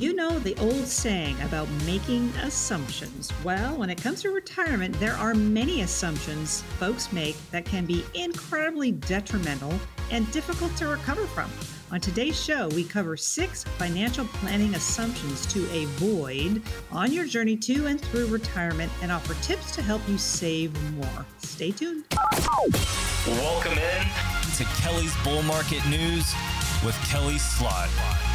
You know the old saying about making assumptions. Well, when it comes to retirement, there are many assumptions folks make that can be incredibly detrimental and difficult to recover from. On today's show, we cover six financial planning assumptions to avoid on your journey to and through retirement and offer tips to help you save more. Stay tuned. Welcome in to Kelley's Bull Market News with Kelley Slaught.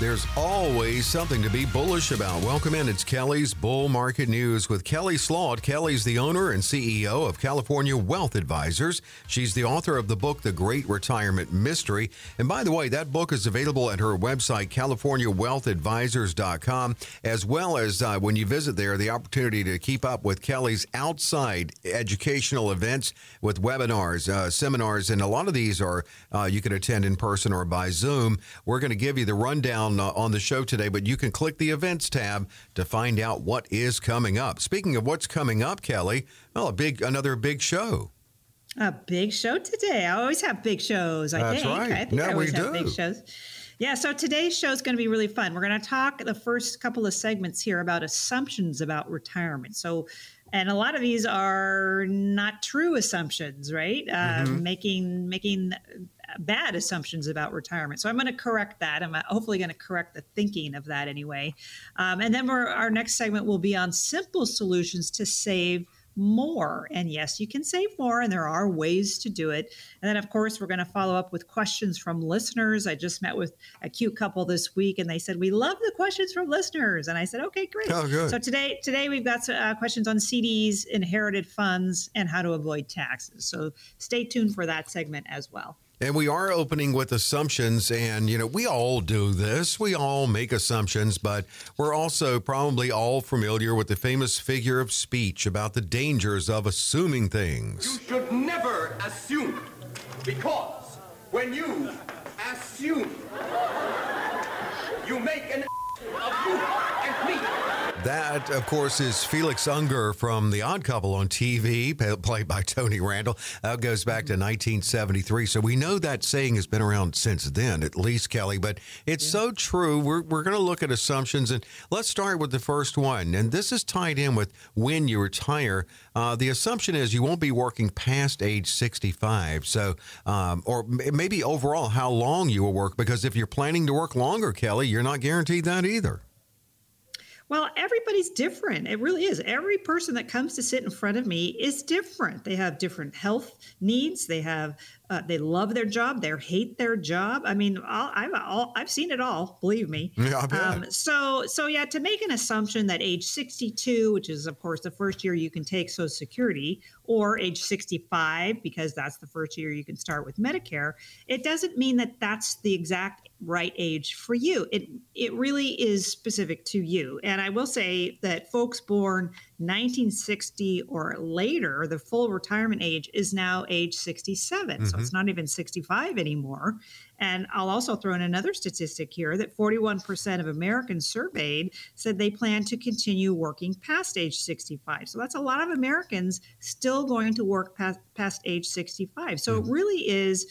There's always something to be bullish about. Welcome in. It's Kelley's Bull Market News with Kelley Slaught. Kelley's the owner and CEO of California Wealth Advisors. She's the author of the book, The Great Retirement Mystery. And by the way, that book is available at her website, CaliforniaWealthAdvisors.com, as well as uh, when you visit there, the opportunity to keep up with Kelley's outside educational events with webinars, uh, seminars, and a lot of these are uh, you can attend in person or by Zoom. We're going to give you the rundown on, uh, on the show today, but you can click the events tab to find out what is coming up. Speaking of what's coming up, Kelley, well, a big another big show. A big show today. I always have big shows. I That's think. right. I think No, I always we have do. big shows. Yeah, so today's show is going to be really fun. We're going to talk the first couple of segments here about assumptions about retirement. So, and a lot of these are not true assumptions, right? Uh, making making bad assumptions about retirement. So I'm going to correct that. I'm uh, hopefully going to correct the thinking of that anyway. Um, and then we're, our next segment will be on simple solutions to save more. And yes, you can save more, and there are ways to do it. And then, of course, we're going to follow up with questions from listeners. I just met with a cute couple this week, and they said we love the questions from listeners. And I said, okay, great. Oh, good. So today, today we've got uh, questions on CDs, inherited funds, and how to avoid taxes. So stay tuned for that segment as well. And we are opening with assumptions. And, you know, we all do this. We all make assumptions, but we're also probably all familiar with the famous figure of speech about the dangers of assuming things. You should never assume, because when you assume, you make an of you and me. That, of course, is Felix Unger from The Odd Couple on TV, played by Tony Randall. That goes back to 1973. So we know that saying has been around since then, at least, Kelley. But it's so true. We're, we're going to look at assumptions. And let's start with the first one. And this is tied in with when you retire. Uh, the assumption is you won't be working past age 65. So, um, or m- maybe overall how long you will work. Because if you're planning to work longer, Kelley, you're not guaranteed that either. Well, everybody's different. It really is. Every person that comes to sit in front of me is different. They have different health needs. They have, uh, they love their job. They hate their job. I mean, I'll, I've all, I've seen it all. Believe me. Yeah, Um, so, so yeah, to make an assumption that age 62, which is of course the first year you can take Social Security, or age 65 because that's the first year you can start with Medicare, it doesn't mean that that's the exact right age for you. It it really is specific to you. And I will say that folks born 1960 or later, the full retirement age is now age 67. So it's mm-hmm. not even 65 anymore. And I'll also throw in another statistic here that 41% of Americans surveyed said they plan to continue working past age 65. So that's a lot of Americans still going to work past, past age 65. So it mm-hmm. really is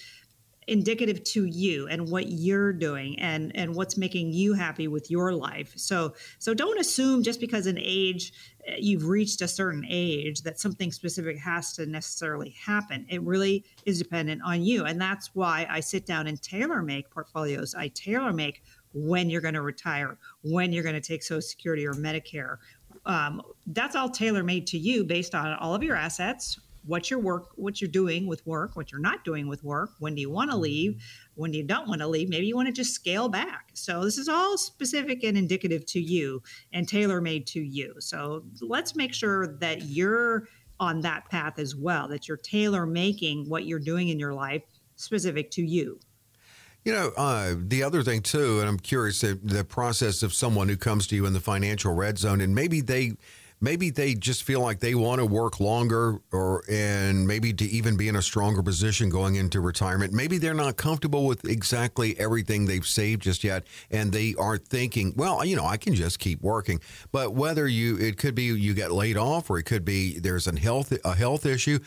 indicative to you and what you're doing and and what's making you happy with your life. So so don't assume just because an age uh, you've reached a certain age that something specific has to necessarily happen. It really is dependent on you. And that's why i sit down and tailor make portfolios. I tailor make when you're going to retire when you're going to take social security or medicare. Um, that's all tailor made to you based on all of your assets what your work what you're doing with work what you're not doing with work when do you want to leave when do you don't want to leave maybe you want to just scale back. So this is all specific and indicative to you and tailor made to you. So let's make sure that you're on that path as well that you're tailor making what you're doing in your life specific to you. You know, uh, the other thing too, and I'm curious the, the process of someone who comes to you in the financial red zone, and maybe they, maybe they just feel like they want to work longer, or and maybe to even be in a stronger position going into retirement. Maybe they're not comfortable with exactly everything they've saved just yet, and they are thinking, well, you know, I can just keep working. But whether you, it could be you get laid off, or it could be there's a health a health issue.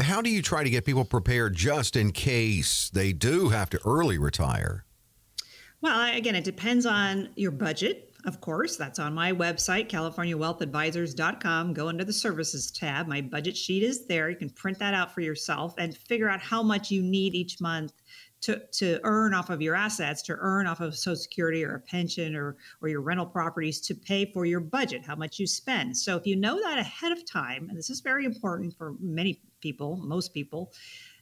How do you try to get people prepared just in case they do have to early retire? Well, again, it depends on your budget. Of course, that's on my website, californiawealthadvisors.com. Go under the services tab. My budget sheet is there. You can print that out for yourself and figure out how much you need each month to, to earn off of your assets, to earn off of Social Security or a pension or, or your rental properties to pay for your budget, how much you spend. So if you know that ahead of time, and this is very important for many people, most people,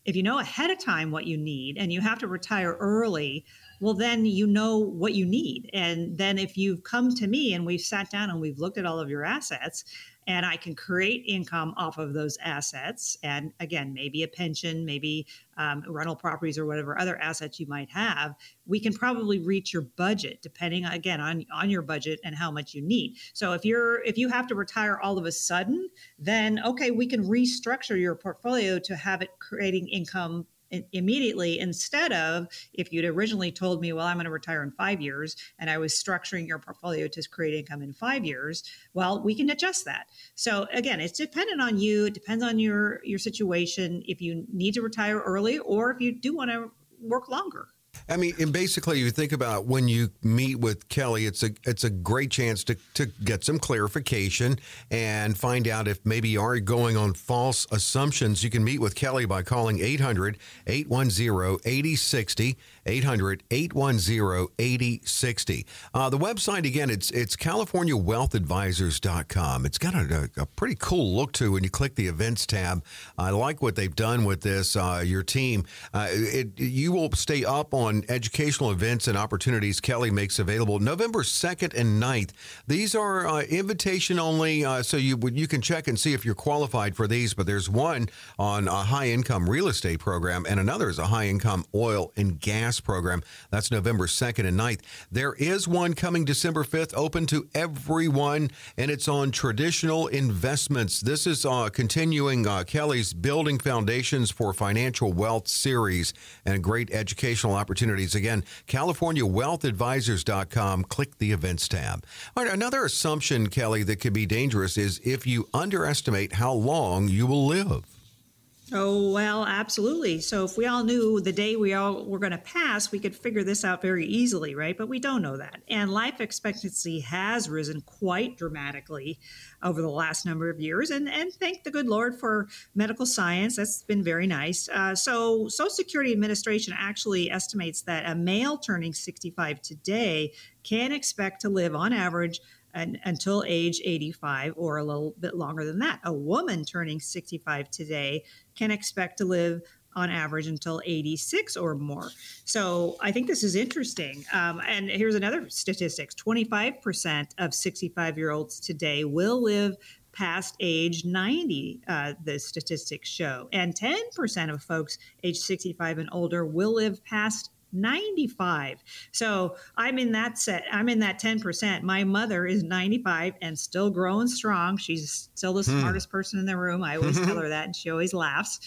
if you know ahead of time what you need and you have to retire early, well, then you know what you need. And then if you've come to me and we've sat down and we've looked at all of your assets, and I can create income off of those assets. And again, maybe a pension, maybe um, rental properties or whatever other assets you might have. We can probably reach your budget depending again on on your budget and how much you need. So if you're if you have to retire all of a sudden, then okay, we can restructure your portfolio to have it creating income immediately instead of if you'd originally told me well i'm going to retire in five years and i was structuring your portfolio to create income in five years well we can adjust that. So again it's dependent on you it depends on your your situation if you need to retire early or if you do want to work longer I mean, and basically, you think about when you meet with Kelley, it's a it's a great chance to, to get some clarification and find out if maybe you are going on false assumptions. You can meet with Kelley by calling 800 810 8060. 800 810 8060. Uh, the website, again, it's it's CaliforniaWealthAdvisors.com. It's got a, a, pretty cool look to when you click the events tab. I like what they've done with this. Uh, your team, uh, it, you will stay up on educational events and opportunities Kelley makes available November 2nd and 9th. These are uh, invitation only, uh, so you, you can check and see if you're qualified for these, but there's one on a high income real estate program, and another is a high income oil and gas program. That's November 2nd and 9th. There is one coming December 5th, open to everyone, and it's on traditional investments. This is uh, continuing uh, Kelley's Building Foundations for Financial Wealth series and great educational opportunities. Again, CaliforniaWealthAdvisors.com. Click the events tab. All right, another assumption, Kelley, that could be dangerous is if you underestimate how long you will live. Oh, well, absolutely. So if we all knew the day we all were going to pass, we could figure this out very easily, right? But we don't know that. And life expectancy has risen quite dramatically over the last number of years. And, and thank the good Lord for medical science. That's been very nice. Uh, so Social Security Administration actually estimates that a male turning 65 today can expect to live on average and, until age 85 or a little bit longer than that. A woman turning 65 today can expect to live on average until 86 or more. So I think this is interesting. Um, and here's another statistics 25% of 65 year olds today will live past age 90, uh, the statistics show. And 10% of folks age 65 and older will live past 95. So I'm in that set. I'm in that 10%. My mother is 95 and still growing strong. She's still the hmm. smartest person in the room. I always tell her that, and she always laughs.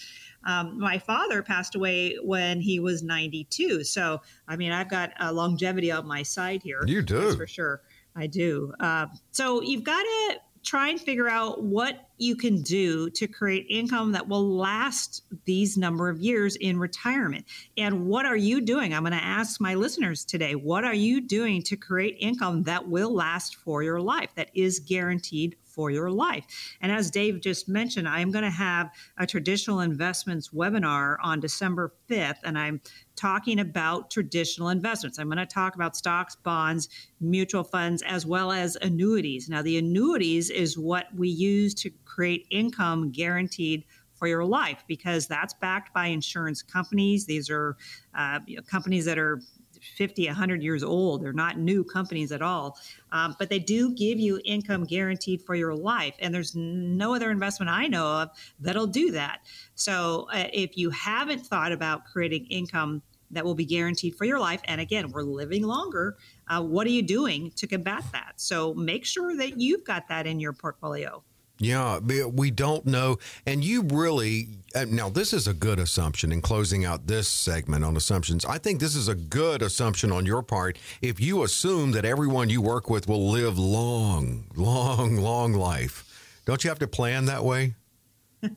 Um, my father passed away when he was 92. So, I mean, I've got a longevity on my side here. You do. for sure. I do. Uh, so, you've got to try and figure out what you can do to create income that will last these number of years in retirement. And what are you doing? I'm going to ask my listeners today what are you doing to create income that will last for your life, that is guaranteed for your life. And as Dave just mentioned, I'm going to have a traditional investments webinar on December 5th, and I'm talking about traditional investments. I'm going to talk about stocks, bonds, mutual funds, as well as annuities. Now, the annuities is what we use to create income guaranteed for your life because that's backed by insurance companies. These are uh, companies that are 50, 100 years old. They're not new companies at all, um, but they do give you income guaranteed for your life. And there's no other investment I know of that'll do that. So uh, if you haven't thought about creating income that will be guaranteed for your life, and again, we're living longer, uh, what are you doing to combat that? So make sure that you've got that in your portfolio. Yeah, we don't know. And you really, uh, now, this is a good assumption in closing out this segment on assumptions. I think this is a good assumption on your part if you assume that everyone you work with will live long, long, long life. Don't you have to plan that way?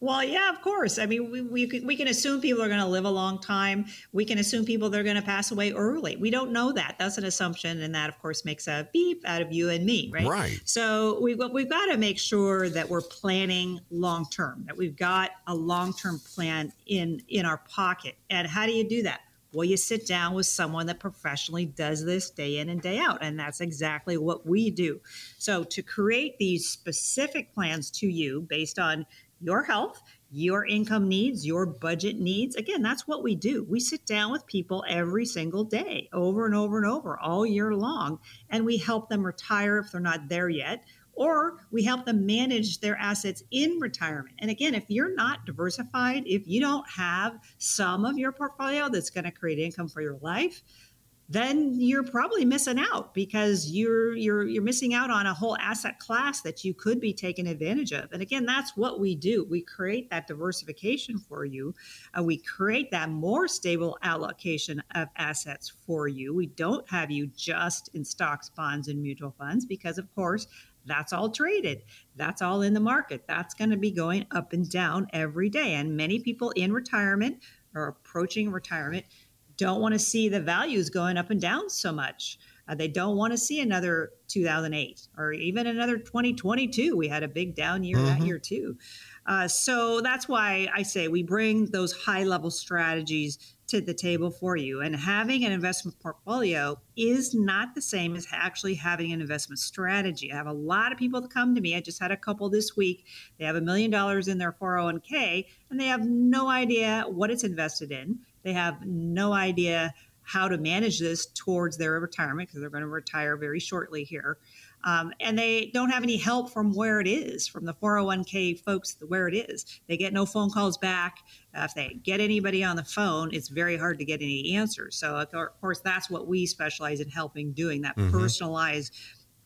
Well, yeah, of course. I mean, we, we, we can assume people are going to live a long time. We can assume people they're going to pass away early. We don't know that. That's an assumption, and that, of course, makes a beep out of you and me, right? Right. So we've we've got to make sure that we're planning long term. That we've got a long term plan in in our pocket. And how do you do that? Well, you sit down with someone that professionally does this day in and day out. And that's exactly what we do. So, to create these specific plans to you based on your health, your income needs, your budget needs. Again, that's what we do. We sit down with people every single day, over and over and over, all year long, and we help them retire if they're not there yet. Or we help them manage their assets in retirement. And again, if you're not diversified, if you don't have some of your portfolio that's going to create income for your life, then you're probably missing out because you're you're you're missing out on a whole asset class that you could be taking advantage of. And again, that's what we do. We create that diversification for you. Uh, we create that more stable allocation of assets for you. We don't have you just in stocks, bonds, and mutual funds because, of course, that's all traded. That's all in the market. That's going to be going up and down every day. And many people in retirement or approaching retirement don't want to see the values going up and down so much. Uh, they don't want to see another 2008 or even another 2022. We had a big down year mm-hmm. that year too. Uh, so that's why I say we bring those high level strategies to the table for you. And having an investment portfolio is not the same as actually having an investment strategy. I have a lot of people that come to me. I just had a couple this week. They have a million dollars in their 401k and they have no idea what it's invested in. They have no idea how to manage this towards their retirement because they're going to retire very shortly here. Um, and they don't have any help from where it is, from the 401k folks where it is. They get no phone calls back. Uh, if they get anybody on the phone, it's very hard to get any answers. So, of course, that's what we specialize in helping doing that mm-hmm. personalized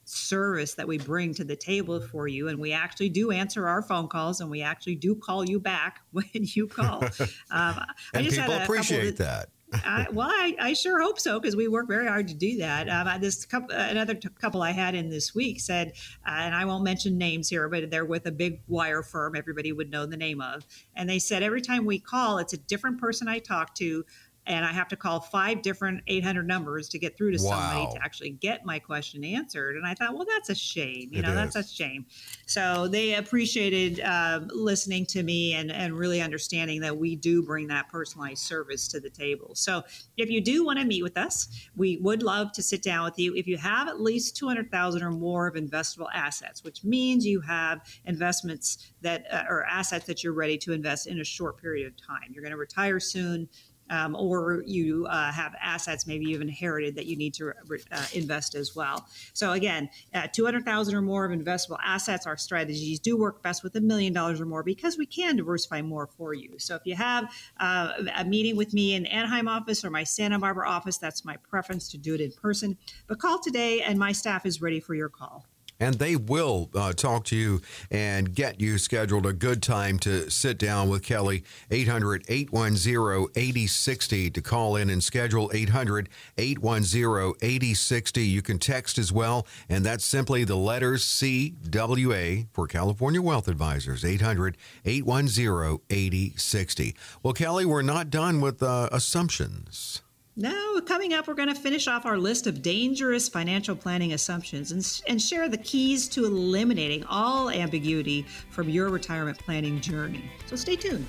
service that we bring to the table for you. And we actually do answer our phone calls and we actually do call you back when you call. Um, and people appreciate that. I, well, I, I, sure hope so because we work very hard to do that. Um, this couple, another t- couple I had in this week said, uh, and I won't mention names here, but they're with a big wire firm everybody would know the name of, and they said every time we call, it's a different person I talk to and I have to call five different 800 numbers to get through to wow. somebody to actually get my question answered. And I thought, well, that's a shame. You it know, is. that's a shame. So they appreciated uh, listening to me and, and really understanding that we do bring that personalized service to the table. So if you do want to meet with us, we would love to sit down with you. If you have at least 200,000 or more of investable assets, which means you have investments that uh, or assets that you're ready to invest in a short period of time. You're going to retire soon um, or you uh, have assets maybe you've inherited that you need to uh, invest as well. So again, uh, 200,000 or more of investable assets, our strategies do work best with a million dollars or more because we can diversify more for you. So if you have uh, a meeting with me in Anaheim office or my Santa Barbara office, that's my preference to do it in person. But call today and my staff is ready for your call and they will uh, talk to you and get you scheduled a good time to sit down with Kelley. 800 810 8060 to call in and schedule 800 810 8060. You can text as well, and that's simply the letters CWA for California Wealth Advisors. 800 810 8060. Well, Kelley, we're not done with uh, assumptions. Now, coming up, we're going to finish off our list of dangerous financial planning assumptions and, and share the keys to eliminating all ambiguity from your retirement planning journey. So stay tuned.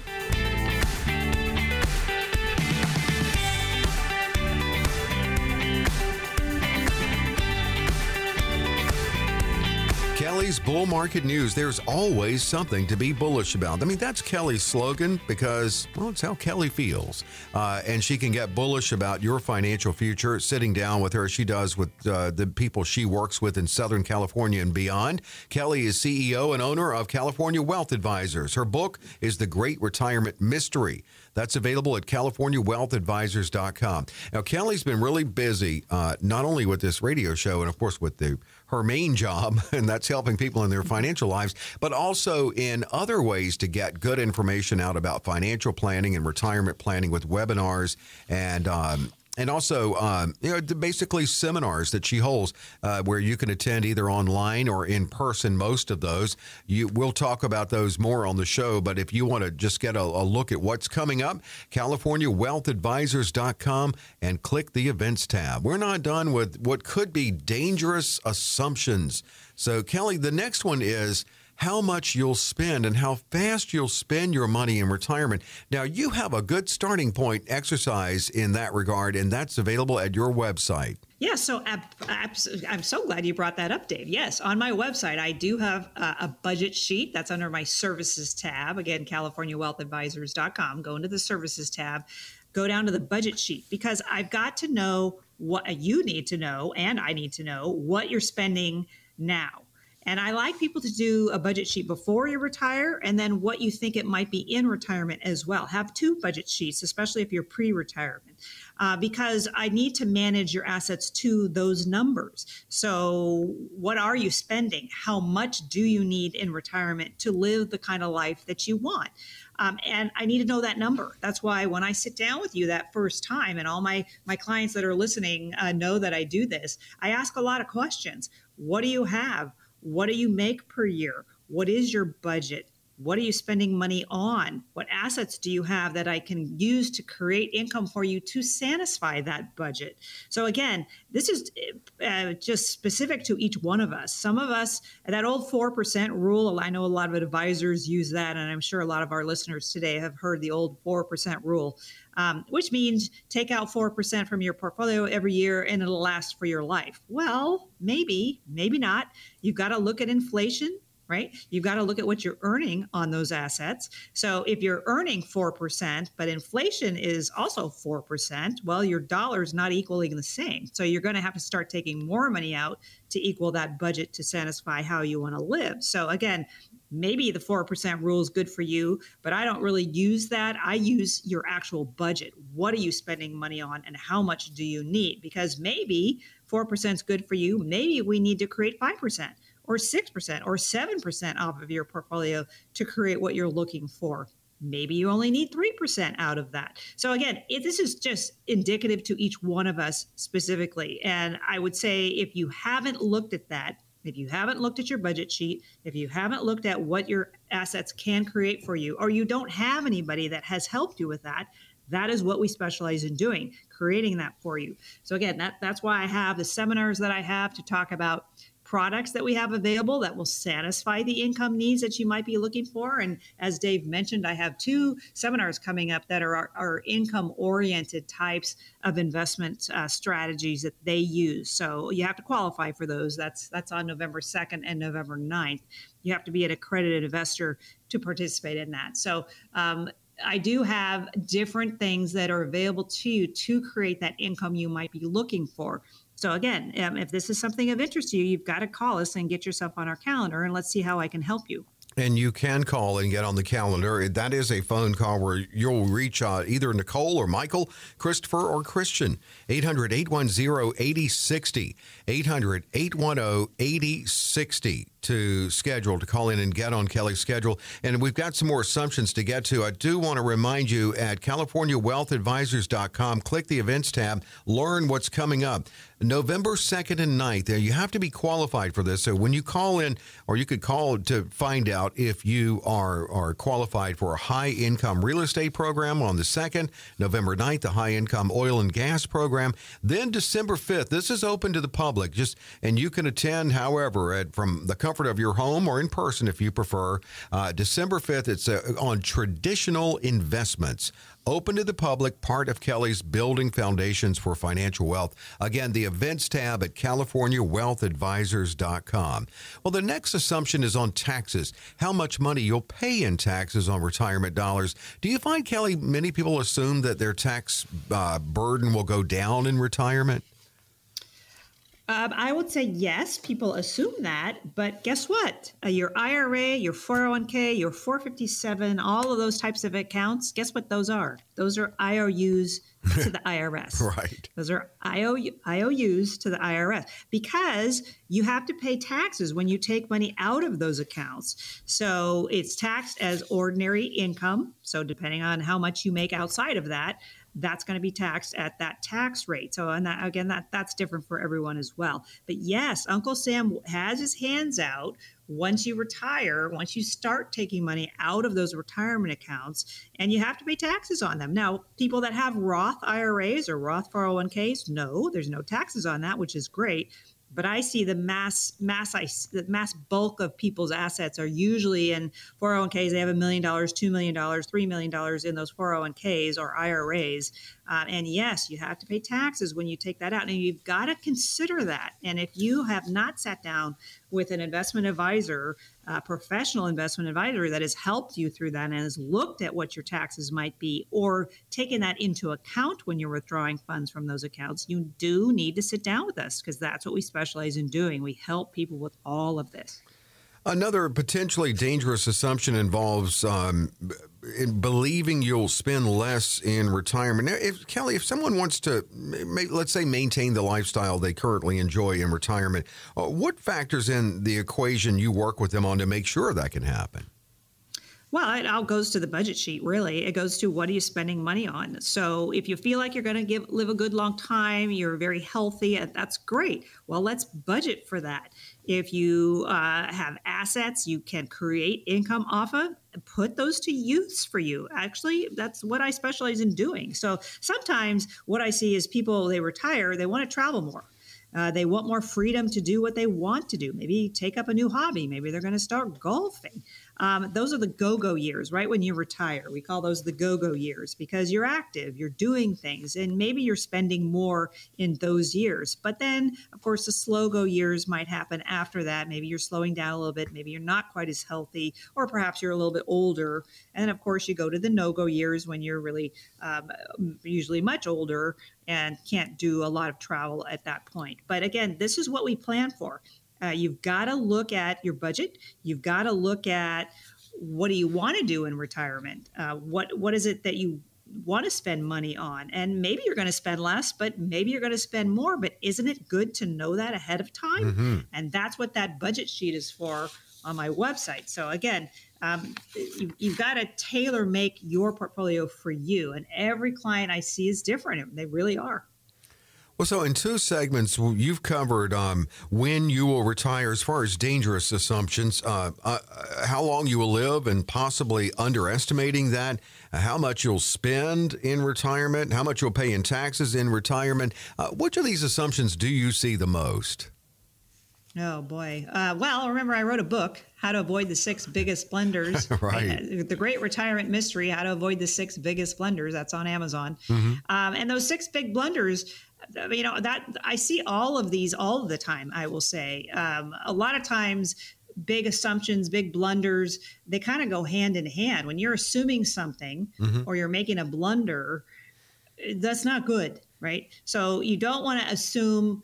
Kelley's Bull Market News. There's always something to be bullish about. I mean, that's Kelley's slogan because, well, it's how Kelley feels. Uh, and she can get bullish about your financial future sitting down with her. She does with uh, the people she works with in Southern California and beyond. Kelley is CEO and owner of California Wealth Advisors. Her book is The Great Retirement Mystery. That's available at CaliforniaWealthAdvisors.com. Now, Kelley's been really busy, uh, not only with this radio show and, of course, with the her main job, and that's helping people in their financial lives, but also in other ways to get good information out about financial planning and retirement planning with webinars and um, and also um, you know basically seminars that she holds uh, where you can attend either online or in person most of those. You we'll talk about those more on the show but if you want to just get a, a look at what's coming up californiawealthadvisors.com and click the events tab. We're not done with what could be dangerous assumptions. So kelley the next one is how much you'll spend and how fast you'll spend your money in retirement. Now, you have a good starting point exercise in that regard, and that's available at your website. Yeah, so I'm so glad you brought that up, Dave. Yes, on my website, I do have a budget sheet that's under my services tab. Again, CaliforniaWealthAdvisors.com. Go into the services tab, go down to the budget sheet because I've got to know what you need to know, and I need to know what you're spending now. And I like people to do a budget sheet before you retire and then what you think it might be in retirement as well. Have two budget sheets, especially if you're pre retirement, uh, because I need to manage your assets to those numbers. So, what are you spending? How much do you need in retirement to live the kind of life that you want? Um, and I need to know that number. That's why when I sit down with you that first time, and all my my clients that are listening uh, know that I do this, I ask a lot of questions. What do you have? What do you make per year? What is your budget? What are you spending money on? What assets do you have that I can use to create income for you to satisfy that budget? So, again, this is uh, just specific to each one of us. Some of us, that old 4% rule, I know a lot of advisors use that, and I'm sure a lot of our listeners today have heard the old 4% rule. Um, which means take out 4% from your portfolio every year and it'll last for your life. Well, maybe, maybe not. You've got to look at inflation right? You've got to look at what you're earning on those assets. So if you're earning 4%, but inflation is also 4%, well, your dollar is not equaling the same. So you're going to have to start taking more money out to equal that budget to satisfy how you want to live. So again, maybe the 4% rule is good for you, but I don't really use that. I use your actual budget. What are you spending money on and how much do you need? Because maybe 4% is good for you. Maybe we need to create 5% or 6% or 7% off of your portfolio to create what you're looking for. Maybe you only need 3% out of that. So, again, this is just indicative to each one of us specifically. And I would say if you haven't looked at that, if you haven't looked at your budget sheet, if you haven't looked at what your assets can create for you, or you don't have anybody that has helped you with that, that is what we specialize in doing, creating that for you. So again, that, that's why I have the seminars that I have to talk about products that we have available that will satisfy the income needs that you might be looking for. And as Dave mentioned, I have two seminars coming up that are, are income oriented types of investment uh, strategies that they use. So you have to qualify for those. That's that's on November 2nd and November 9th. You have to be an accredited investor to participate in that. So um, I do have different things that are available to you to create that income you might be looking for. So again, um, if this is something of interest to you, you've got to call us and get yourself on our calendar, and let's see how I can help you. And you can call and get on the calendar. That is a phone call where you'll reach uh, either Nicole or Michael, Christopher or Christian. 800 810 8060. 800 810 8060 to schedule, to call in and get on Kelley's schedule. And we've got some more assumptions to get to. I do want to remind you at CaliforniaWealthAdvisors.com, click the events tab, learn what's coming up. November 2nd and 9th, you have to be qualified for this. So when you call in, or you could call to find out if you are, are qualified for a high income real estate program on the 2nd, November 9th, the high income oil and gas program. Then December 5th, this is open to the public. Just and you can attend, however, at, from the comfort of your home or in person if you prefer. Uh, December 5th, it's uh, on traditional investments open to the public, part of Kelley's Building Foundations for Financial Wealth. Again, the events tab at CaliforniaWealthAdvisors.com. Well, the next assumption is on taxes, how much money you'll pay in taxes on retirement dollars. Do you find, Kelley, many people assume that their tax uh, burden will go down in retirement? Um, I would say yes, people assume that, but guess what? Uh, your IRA, your 401k, your 457, all of those types of accounts, guess what those are? Those are IOUs to the IRS. right. Those are IOU, IOUs to the IRS because you have to pay taxes when you take money out of those accounts. So it's taxed as ordinary income. So depending on how much you make outside of that, that's going to be taxed at that tax rate. So, and that, again, that that's different for everyone as well. But yes, Uncle Sam has his hands out once you retire, once you start taking money out of those retirement accounts, and you have to pay taxes on them. Now, people that have Roth IRAs or Roth 401ks, no, there's no taxes on that, which is great but I see the mass mass I, the mass bulk of people's assets are usually in 401ks. They have a million dollars, two million dollars, three million dollars in those 401ks or IRAs. Um, and yes, you have to pay taxes when you take that out, and you've got to consider that. And if you have not sat down with an investment advisor, a professional investment advisor that has helped you through that and has looked at what your taxes might be or taken that into account when you're withdrawing funds from those accounts, you do need to sit down with us because that's what we specialize in doing. We help people with all of this. Another potentially dangerous assumption involves um, in believing you'll spend less in retirement. Now, if Kelley, if someone wants to, let's say, maintain the lifestyle they currently enjoy in retirement, uh, what factors in the equation you work with them on to make sure that can happen? Well, it all goes to the budget sheet, really. It goes to what are you spending money on. So if you feel like you're going to give live a good long time, you're very healthy, that's great. Well, let's budget for that. If you uh, have assets you can create income off of, put those to use for you. Actually, that's what I specialize in doing. So sometimes what I see is people, they retire, they want to travel more. Uh, they want more freedom to do what they want to do. Maybe take up a new hobby. Maybe they're going to start golfing. Um, those are the go go years, right? When you retire, we call those the go go years because you're active, you're doing things, and maybe you're spending more in those years. But then, of course, the slow go years might happen after that. Maybe you're slowing down a little bit, maybe you're not quite as healthy, or perhaps you're a little bit older. And of course, you go to the no go years when you're really um, usually much older and can't do a lot of travel at that point. But again, this is what we plan for. Uh, you've got to look at your budget. You've got to look at what do you want to do in retirement? Uh, what what is it that you want to spend money on? And maybe you're going to spend less, but maybe you're going to spend more. But isn't it good to know that ahead of time? Mm-hmm. And that's what that budget sheet is for on my website. So again, um, you, have got to tailor make your portfolio for you. And every client I see is different. They really are. Well, so in two segments, you've covered um, when you will retire as far as dangerous assumptions, uh, uh, how long you will live, and possibly underestimating that, uh, how much you'll spend in retirement, how much you'll pay in taxes in retirement. Uh, which of these assumptions do you see the most? Oh boy. Uh, well, remember I wrote a book, How to Avoid the Six Biggest Blunders. right. The Great Retirement Mystery, How to Avoid the Six Biggest Blunders. That's on Amazon. Mm-hmm. Um, and those six big blunders, you know that i see all of these all of the time i will say. Um, a lot of times big assumptions big blunders they kind of go hand in hand. When you're assuming something mm-hmm. or you're making a blunder that's not good right? So you don't want to assume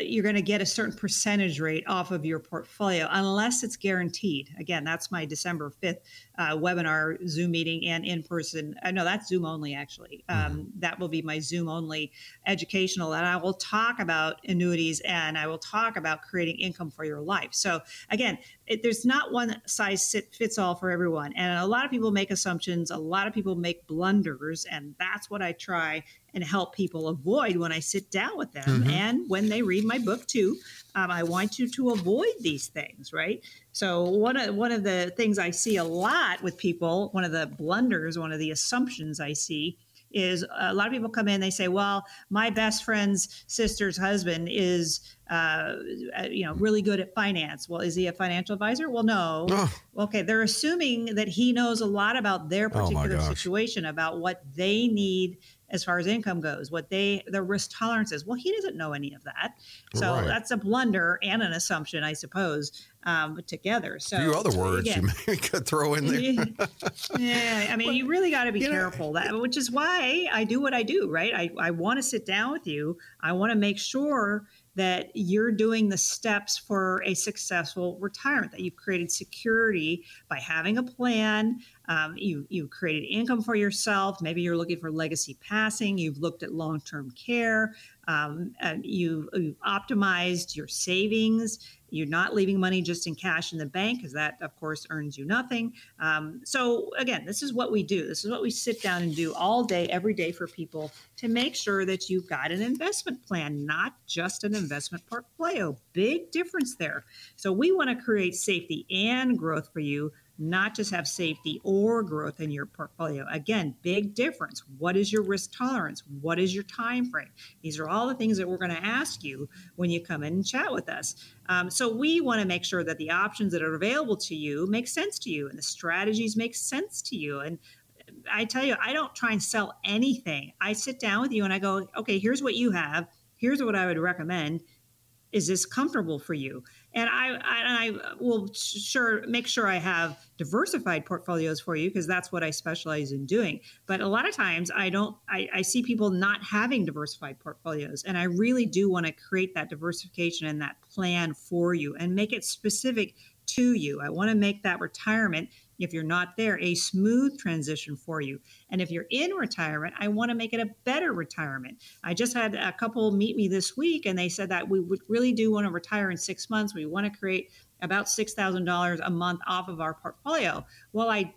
you're going to get a certain percentage rate off of your portfolio unless it's guaranteed. Again, that's my December 5th uh, webinar, Zoom meeting, and in person. Uh, no, that's Zoom only, actually. Um, mm-hmm. That will be my Zoom only educational. And I will talk about annuities and I will talk about creating income for your life. So, again, it, there's not one size fits all for everyone. And a lot of people make assumptions, a lot of people make blunders. And that's what I try and help people avoid when I sit down with them mm-hmm. and when they read my book too. Um, I want you to avoid these things, right? So one of one of the things I see a lot with people, one of the blunders, one of the assumptions I see is a lot of people come in they say well my best friend's sister's husband is uh, you know really good at finance. Well is he a financial advisor? Well no. Oh. okay they're assuming that he knows a lot about their oh particular oh situation about what they need as far as income goes, what they their risk tolerance is. Well, he doesn't know any of that, so right. that's a blunder and an assumption, I suppose, um, together. So a few other words again, you may could throw in there. yeah, I mean, you really got to be careful. Know, that which is why I do what I do. Right, I I want to sit down with you. I want to make sure that you're doing the steps for a successful retirement, that you've created security by having a plan. Um, you, you've created income for yourself. Maybe you're looking for legacy passing. You've looked at long term care. Um, you, you've optimized your savings. You're not leaving money just in cash in the bank because that, of course, earns you nothing. Um, so, again, this is what we do. This is what we sit down and do all day, every day for people to make sure that you've got an investment plan, not just an investment portfolio. Big difference there. So, we want to create safety and growth for you not just have safety or growth in your portfolio. Again, big difference. What is your risk tolerance? What is your time frame? These are all the things that we're going to ask you when you come in and chat with us. Um, so we want to make sure that the options that are available to you make sense to you and the strategies make sense to you. And I tell you, I don't try and sell anything. I sit down with you and I go, okay, here's what you have. Here's what I would recommend is this comfortable for you and I, I, I will sure make sure I have diversified portfolios for you because that's what I specialize in doing. But a lot of times I don't, I, I see people not having diversified portfolios. And I really do want to create that diversification and that plan for you and make it specific to you. I want to make that retirement if you're not there, a smooth transition for you. And if you're in retirement, I want to make it a better retirement. I just had a couple meet me this week and they said that we would really do want to retire in six months. We want to create about $6,000 a month off of our portfolio. Well, I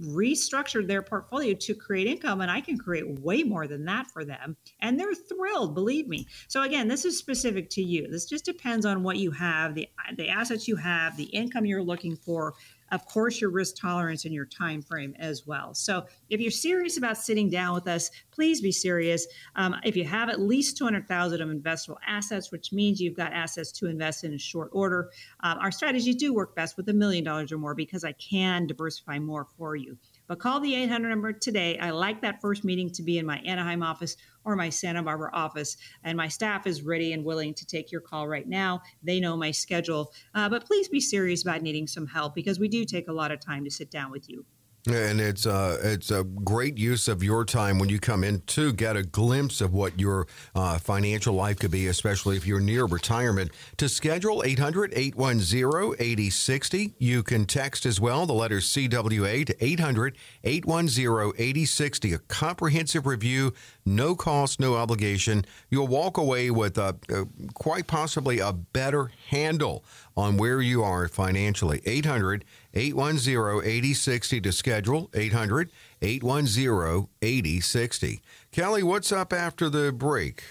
restructured their portfolio to create income and I can create way more than that for them and they're thrilled believe me so again this is specific to you this just depends on what you have the the assets you have the income you're looking for of course your risk tolerance and your time frame as well. So if you're serious about sitting down with us please be serious. Um, if you have at least 200000 of investable assets which means you've got assets to invest in a short order um, our strategies do work best with a million dollars or more because i can diversify more for you but call the 800 number today. I like that first meeting to be in my Anaheim office or my Santa Barbara office. And my staff is ready and willing to take your call right now. They know my schedule. Uh, but please be serious about needing some help because we do take a lot of time to sit down with you. And it's uh, it's a great use of your time when you come in to get a glimpse of what your uh, financial life could be, especially if you're near retirement. To schedule 800 810 8060. You can text as well the letter CWA to 800 810 8060. A comprehensive review, no cost, no obligation. You'll walk away with a, a, quite possibly a better handle on where you are financially. 800 810 8060 to schedule. 800 810 8060. Kelley, what's up after the break?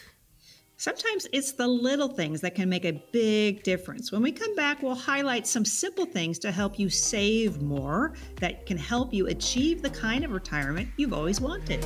Sometimes it's the little things that can make a big difference. When we come back, we'll highlight some simple things to help you save more that can help you achieve the kind of retirement you've always wanted.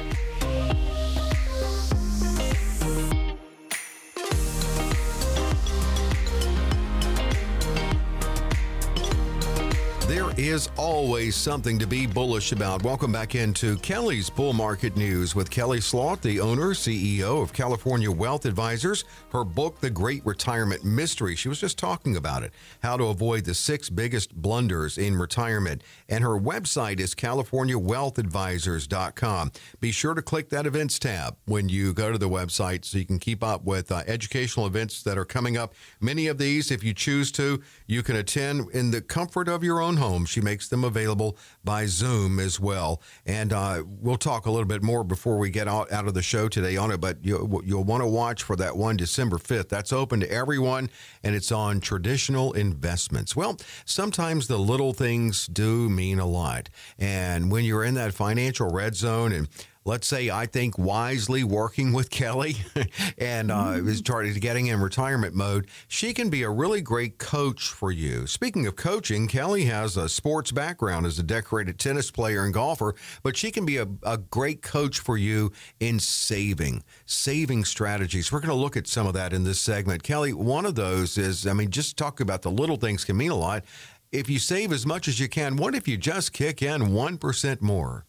Is always something to be bullish about. Welcome back into Kelley's Bull Market News with Kelley Slaught, the owner, CEO of California Wealth Advisors. Her book, The Great Retirement Mystery, she was just talking about it, how to avoid the six biggest blunders in retirement. And her website is californiawealthadvisors.com. Be sure to click that events tab when you go to the website so you can keep up with uh, educational events that are coming up. Many of these, if you choose to, you can attend in the comfort of your own home she makes them available by Zoom as well. And uh, we'll talk a little bit more before we get out, out of the show today on it, but you, you'll want to watch for that one December 5th. That's open to everyone, and it's on traditional investments. Well, sometimes the little things do mean a lot. And when you're in that financial red zone and let's say I think wisely working with Kelley and uh, mm-hmm. is starting to getting in retirement mode, she can be a really great coach for you. Speaking of coaching, Kelley has a sports background as a decorated tennis player and golfer, but she can be a, a great coach for you in saving, saving strategies. We're going to look at some of that in this segment. Kelley, one of those is, I mean, just talk about the little things can mean a lot. If you save as much as you can, what if you just kick in 1% more?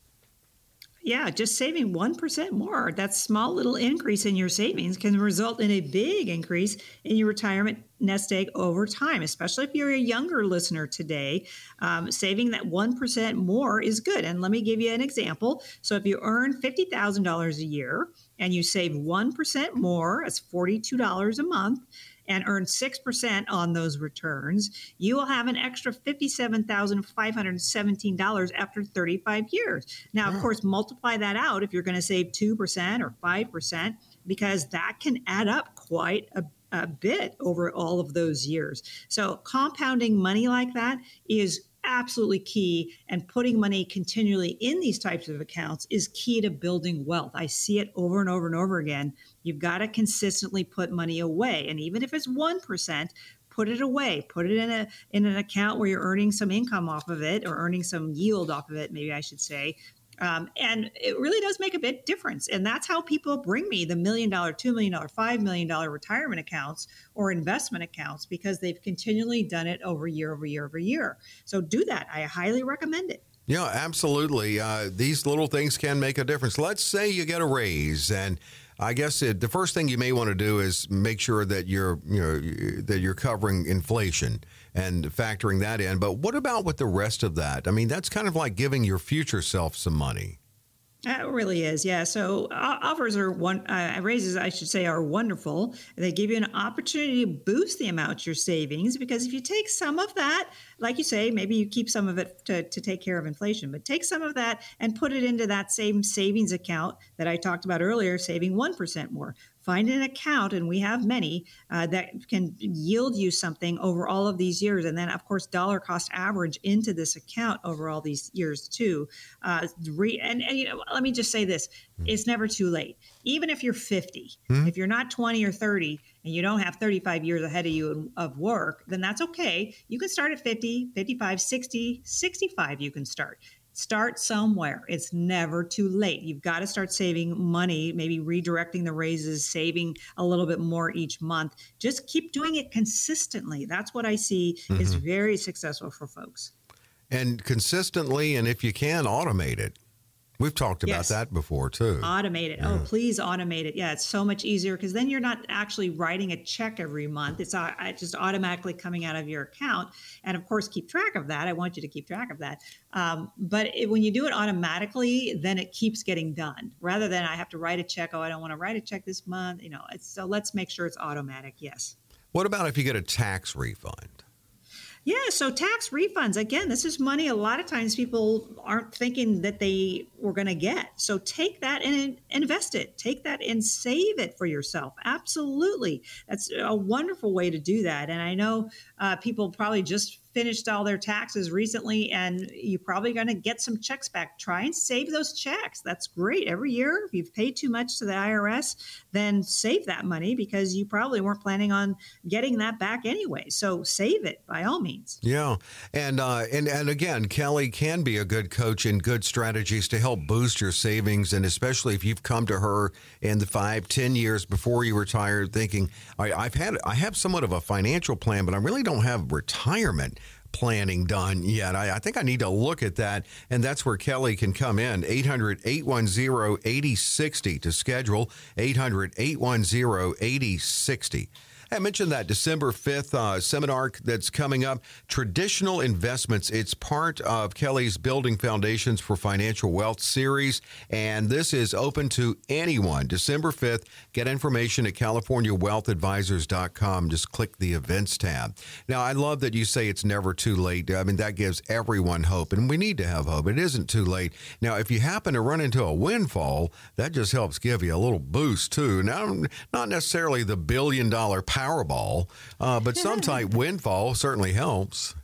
Yeah, just saving 1% more, that small little increase in your savings can result in a big increase in your retirement nest egg over time, especially if you're a younger listener today. Um, saving that 1% more is good. And let me give you an example. So if you earn $50,000 a year and you save 1% more, that's $42 a month and earn 6% on those returns, you will have an extra $57,517 after 35 years. Now, of course, multiply that out if you're going to save 2% or 5%. because that can add up quite a a bit over all of those years. So compounding money like that is absolutely key and putting money continually in these types of accounts is key to building wealth. I see it over and over and over again. You've got to consistently put money away and even if it's 1%, put it away put it in a in an account where you're earning some income off of it or earning some yield off of it maybe i should say um, and it really does make a big difference. And that's how people bring me the million dollar, $2 million, $5 million retirement accounts or investment accounts because they've continually done it over year over year over year. So do that. I highly recommend it. Yeah, absolutely. Uh, these little things can make a difference. Let's say you get a raise and I guess it, the first thing you may want to do is make sure that you're you know that you're covering inflation and factoring that in. But what about with the rest of that? I mean, that's kind of like giving your future self some money. It really is, yeah. So uh, offers are one uh, raises, I should say, are wonderful. They give you an opportunity to boost the amount you're savings because if you take some of that, like you say, maybe you keep some of it to, to take care of inflation, but take some of that and put it into that same savings account that I talked about earlier, saving one percent more find an account, and we have many uh, that can yield you something over all of these years. And then, of course, dollar cost average into this account over all these years, too. Uh, re- and, and, you know, let me just say this hmm. it's never too late. Even if you're 50, mm-hmm. if you're not 20 or 30, and you don't have 35 years ahead of you of work, then that's okay. You can start at 50, 55, 60, 65, you can start. Start somewhere. It's never too late. You've got to start saving money, maybe redirecting the raises, saving a little bit more each month. Just keep doing it consistently. That's what I see mm-hmm. is very successful for folks. And consistently, and if you can, automate it. We've talked about yes. that before too. Automate it. Oh, yeah. Oh, please automate it. Yeah, it's so much easier because then you're not actually writing a check every month. It's uh, just automatically coming out of your account. And of course, keep track of that. I want you to keep track of that. Um, but it, when you do it automatically, then it keeps getting done rather than I have to write a check. Oh, I don't want to write a check this month. You know, so let's make sure it's automatic. Yes. What about if you get a tax refund? Yeah, so tax refunds, again, this is money a lot of times people aren't thinking that they were going to get. So take that and invest it. Take that and save it for yourself. Absolutely. That's a wonderful way to do that. And I know uh, people probably just finished all their taxes recently and you're probably going to get some checks back. Try and save those checks. That's great. Every year, if you've paid too much to the IRS, then save that money because you probably weren't planning on getting that back anyway. So save it by all means. Yeah. And uh, and and again, Kelley can be a good coach and good strategies to help boost your savings and especially if you've come to her in the five, ten years before you retire thinking, I, I've had I have somewhat of a financial plan, but I really don't have retirement planning done yet. I, I, think I need to look at that. And that's where Kelley can come in. 800 810 8060 to schedule 800 810 8060. I mentioned that December 5th uh, seminar that's coming up, Traditional Investments. It's part of Kelley's Building Foundations for Financial Wealth series, and this is open to anyone. December 5th, get information at CaliforniaWealthAdvisors.com. Just click the events tab. Now, I love that you say it's never too late. I mean, that gives everyone hope, and we need to have hope. It isn't too late. Now, if you happen to run into a windfall, that just helps give you a little boost, too. Now, not necessarily the billion dollar Powerball, uh, but some type windfall certainly helps.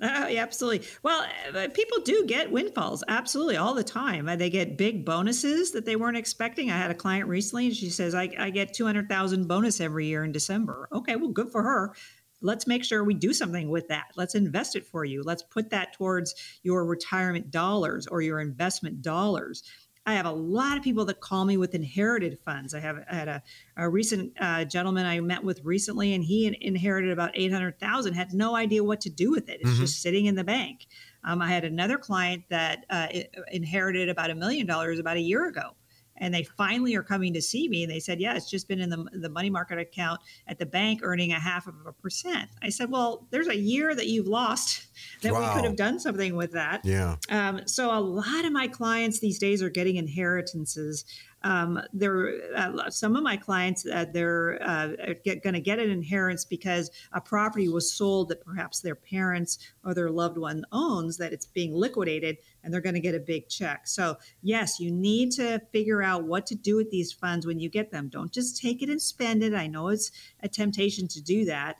Uh, yeah, absolutely. Well, uh, people do get windfalls absolutely all the time. Uh, they get big bonuses that they weren't expecting. I had a client recently, and she says, "I, I get two hundred thousand bonus every year in December." Okay, well, good for her. Let's make sure we do something with that. Let's invest it for you. Let's put that towards your retirement dollars or your investment dollars. I have a lot of people that call me with inherited funds. I have I had a, a recent uh, gentleman I met with recently, and he inherited about eight hundred thousand. Had no idea what to do with it. It's mm-hmm. just sitting in the bank. Um, I had another client that uh, inherited about a million dollars about a year ago and they finally are coming to see me and they said yeah it's just been in the, the money market account at the bank earning a half of a percent. I said well there's a year that you've lost that wow. we could have done something with that. Yeah. Um, so a lot of my clients these days are getting inheritances um, they're uh, some of my clients uh, they're uh, going to get an inheritance because a property was sold that perhaps their parents or their loved one owns that it's being liquidated and they're going to get a big check. So yes, you need to figure out what to do with these funds when you get them. Don't just take it and spend it. I know it's a temptation to do that.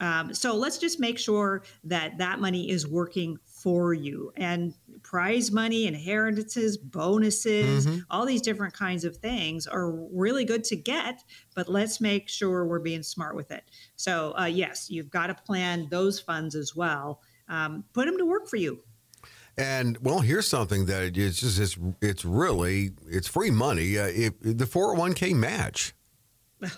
Um, so let's just make sure that that money is working for you. And prize money, inheritances, bonuses, mm-hmm. all these different kinds of things are really good to get, but let's make sure we're being smart with it. So, uh, yes, you've got to plan those funds as well. Um, put them to work for you. And well, here's something that it's just it's, it's really it's free money. Uh, it, the 401k match.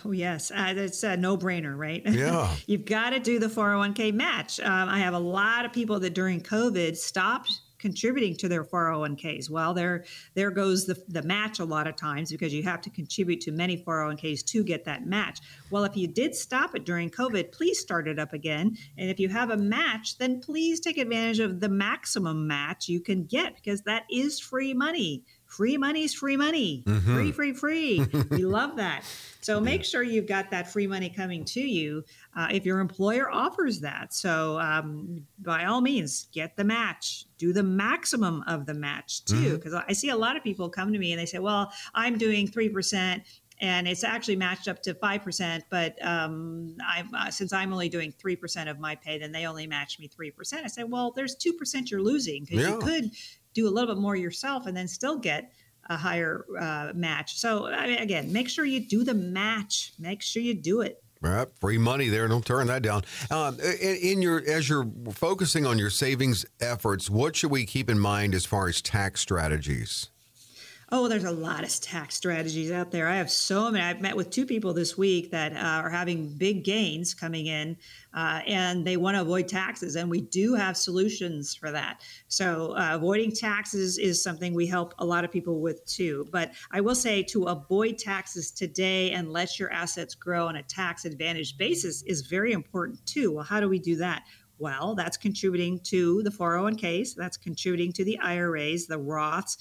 Oh yes, uh, it's a no-brainer, right? Yeah, you've got to do the 401k match. Um, I have a lot of people that during COVID stopped contributing to their 401ks. Well, there there goes the, the match a lot of times because you have to contribute to many 401ks to get that match. Well, if you did stop it during COVID, please start it up again. And if you have a match, then please take advantage of the maximum match you can get because that is free money free money is free money. Mm-hmm. Free, free, free. we love that. So make sure you've got that free money coming to you uh, if your employer offers that. So um, by all means, get the match. Do the maximum of the match too, because mm-hmm. I see a lot of people come to me and they say, "Well, I'm doing three percent." and it's actually matched up to 5% but um, uh, since i'm only doing 3% of my pay then they only match me 3% i say well there's 2% you're losing because yeah. you could do a little bit more yourself and then still get a higher uh, match. So I mean, again, make sure you do the match. Make sure you do it. Right, free money there. Don't turn that down. Um, in, in, your as you're focusing on your savings efforts, what should we keep in mind as far as tax strategies? Oh, there's a lot of tax strategies out there. I have so many. I've met with two people this week that uh, are having big gains coming in, uh, and they want to avoid taxes. And we do have solutions for that. So, uh, avoiding taxes is something we help a lot of people with too. But I will say to avoid taxes today and let your assets grow on a tax advantage basis is very important too. Well, how do we do that? Well, that's contributing to the 401ks, that's contributing to the IRAs, the Roths,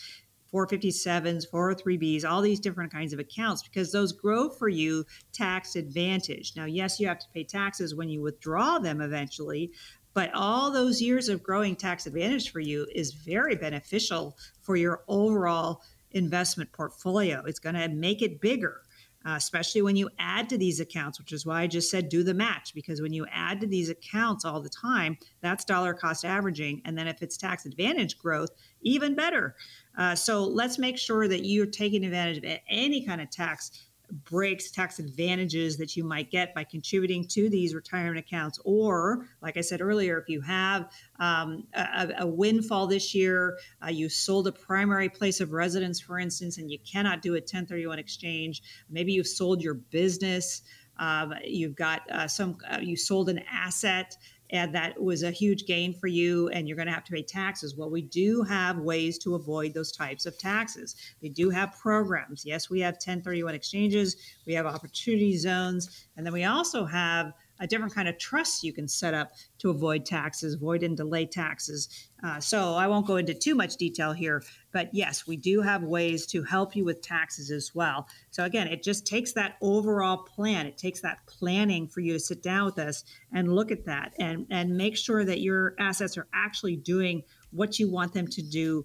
457s, 403bs, all these different kinds of accounts because those grow for you tax advantage. Now, yes, you have to pay taxes when you withdraw them eventually, but all those years of growing tax advantage for you is very beneficial for your overall investment portfolio. It's going to make it bigger. Uh, especially when you add to these accounts, which is why I just said do the match, because when you add to these accounts all the time, that's dollar cost averaging. And then if it's tax advantage growth, even better. Uh, so let's make sure that you're taking advantage of any kind of tax breaks, tax advantages that you might get by contributing to these retirement accounts. Or, like I said earlier, if you have um, a, a, windfall this year, uh, you sold a primary place of residence, for instance, and you cannot do a 1031 exchange, maybe you've sold your business. Uh, you've got uh, some, uh, you sold an asset and that was a huge gain for you and you're going to have to pay taxes. Well we do have ways to avoid those types of taxes. We do have programs. Yes we have 1031 exchanges. We have opportunity zones. And then we also have a different kind of trust you can set up to avoid taxes, avoid and delay taxes. Uh, so I won't go into too much detail here, but yes, we do have ways to help you with taxes as well. So again, it just takes that overall plan. It takes that planning for you to sit down with us and look at that and, and make sure that your assets are actually doing what you want them to do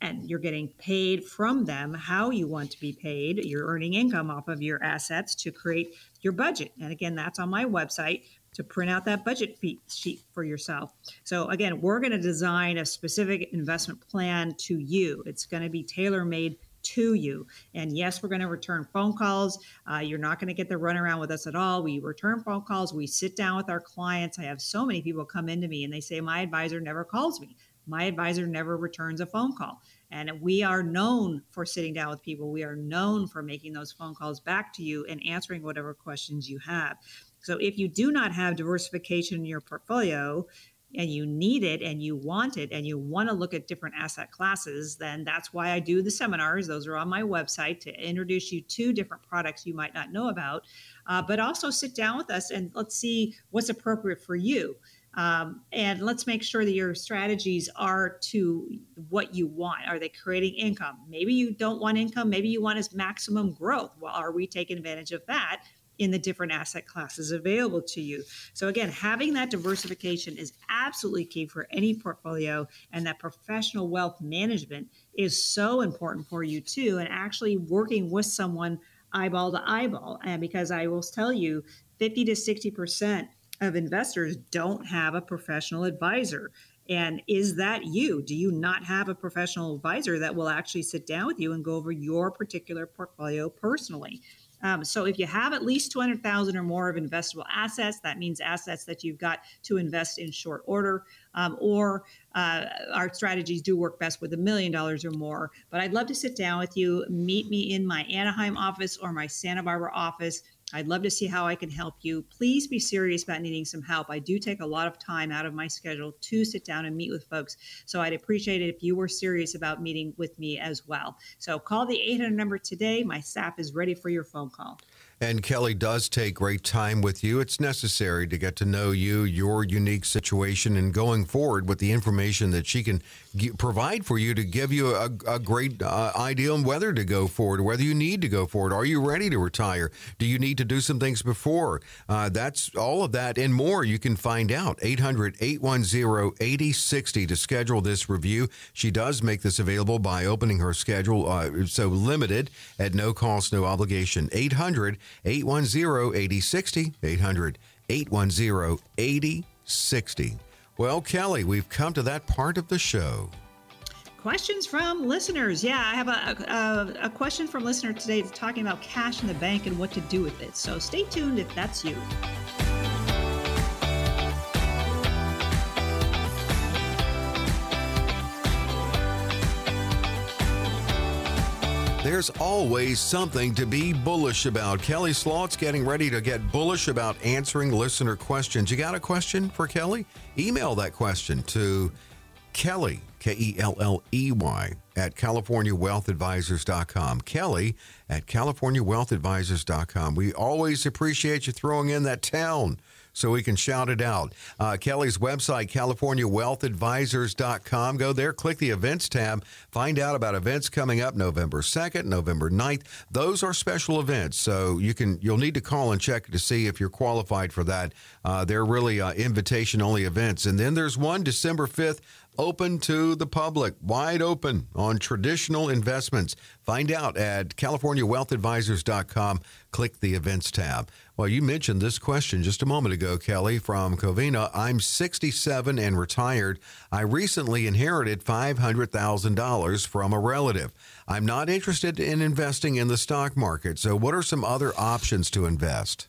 and you're getting paid from them how you want to be paid. You're earning income off of your assets to create your budget. And again, that's on my website to print out that budget sheet for yourself. So again, we're going to design a specific investment plan to you. It's going to be tailor made to you. And yes, we're going to return phone calls. Uh, you're not going to get the runaround with us at all. We return phone calls. We sit down with our clients. I have so many people come into me and they say, My advisor never calls me. My advisor never returns a phone call. And we are known for sitting down with people. We are known for making those phone calls back to you and answering whatever questions you have. So if you do not have diversification in your portfolio, and you need it and you want it and you want to look at different asset classes, then that's why I do the seminars. Those are on my website to introduce you to different products you might not know about, uh, but also sit down with us and let's see what's appropriate for you. Um, and let's make sure that your strategies are to what you want. Are they creating income? Maybe you don't want income. Maybe you want is maximum growth. Well, are we taking advantage of that? in the different asset classes available to you. So, again, having that diversification is absolutely key for any portfolio, and that professional wealth management is so important for you too. And actually working with someone eyeball to eyeball. And because I will tell you, 50 to 60% of investors don't have a professional advisor. And is that you? Do you not have a professional advisor that will actually sit down with you and go over your particular portfolio personally? Um, so if you have at least 200,000 or more of investable assets, that means assets that you've got to invest in short order, um, or uh, our strategies do work best with a million dollars or more. But I'd love to sit down with you, meet me in my Anaheim office or my Santa Barbara office. I'd love to see how I can help you. Please be serious about needing some help. I do take a lot of time out of my schedule to sit down and meet with folks. So I'd appreciate it if you were serious about meeting with me as well. So call the 800 number today. My staff is ready for your phone call. And Kelley does take great time with you. It's necessary to get to know you, your unique situation, and going forward with the information that she can g- provide for you to give you a, a great uh, idea on whether to go forward, whether you need to go forward. Are you ready to retire? Do you need to do some things before? Uh, that's all of that and more you can find out. 800 810 8060 to schedule this review. She does make this available by opening her schedule, uh, so limited at no cost, no obligation. 800 810 8060. 800 810 8060. Well, Kelley, we've come to that part of the show. Questions from listeners. Yeah, I have a, a, a question from listener today talking about cash in the bank and what to do with it. So stay tuned if that's you. There's always something to be bullish about. Kelley Slaught's getting ready to get bullish about answering listener questions. You got a question for Kelley? Email that question to Kelley, K E L L E Y, at CaliforniaWealthAdvisors.com. Kelley at CaliforniaWealthAdvisors.com. We always appreciate you throwing in that town so we can shout it out. Uh, Kelley's website, CaliforniaWealthAdvisors.com. Go there, click the events tab, find out about events coming up November 2nd, November 9th. Those are special events, so you can you'll need to call and check to see if you're qualified for that. Uh, they're really uh, invitation only events. And then there's one December 5th open to the public, wide open on traditional investments. Find out at CaliforniaWealthAdvisors.com. Click the events tab. Well, you mentioned this question just a moment ago, Kelley, from Covina. I'm 67 and retired. I recently inherited $500,000 from a relative. I'm not interested in investing in the stock market. So, what are some other options to invest?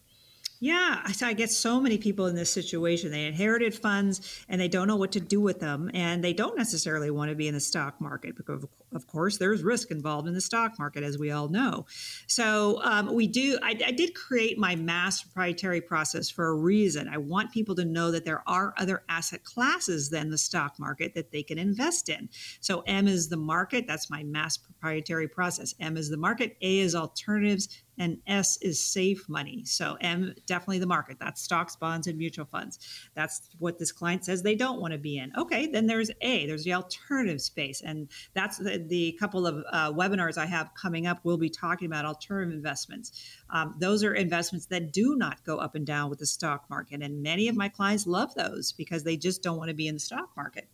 Yeah, I get so many people in this situation. They inherited funds and they don't know what to do with them, and they don't necessarily want to be in the stock market because, of course, there's risk involved in the stock market, as we all know. So um, we do. I, I did create my mass proprietary process for a reason. I want people to know that there are other asset classes than the stock market that they can invest in. So M is the market. That's my mass proprietary process. M is the market. A is alternatives and S is safe money. So M definitely the market. That's stocks, bonds, and mutual funds. That's what this client says they don't want to be in. Okay, then there's A. There's the alternative space, and that's the, the couple of uh, webinars I have coming up. We'll be talking about alternative investments. Um, those are investments that do not go up and down with the stock market, and many of my clients love those because they just don't want to be in the stock market.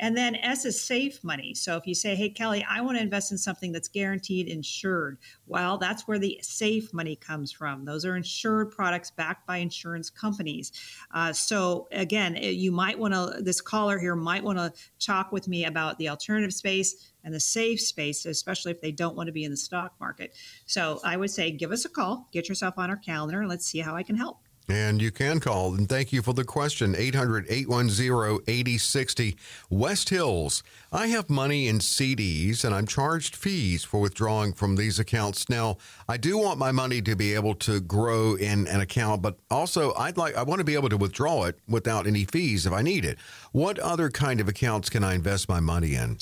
And then S is safe money. So if you say, hey, Kelley, I want to invest in something that's guaranteed insured, well, that's where the safe money comes from. Those are insured products backed by insurance companies. Uh, so again, eh, you might want to, this caller here might want to talk with me about the alternative space and the safe space, especially if they don't want to be in the stock market. So I would say give us a call, get yourself on our calendar, and let's see how I can help. And you can call. And thank you for the question 800 810 8060. West Hills. I have money in CDs and I'm charged fees for withdrawing from these accounts. Now, I do want my money to be able to grow in an account, but also I'd like I want to be able to withdraw it without any fees if I need it. What other kind of accounts can I invest my money in?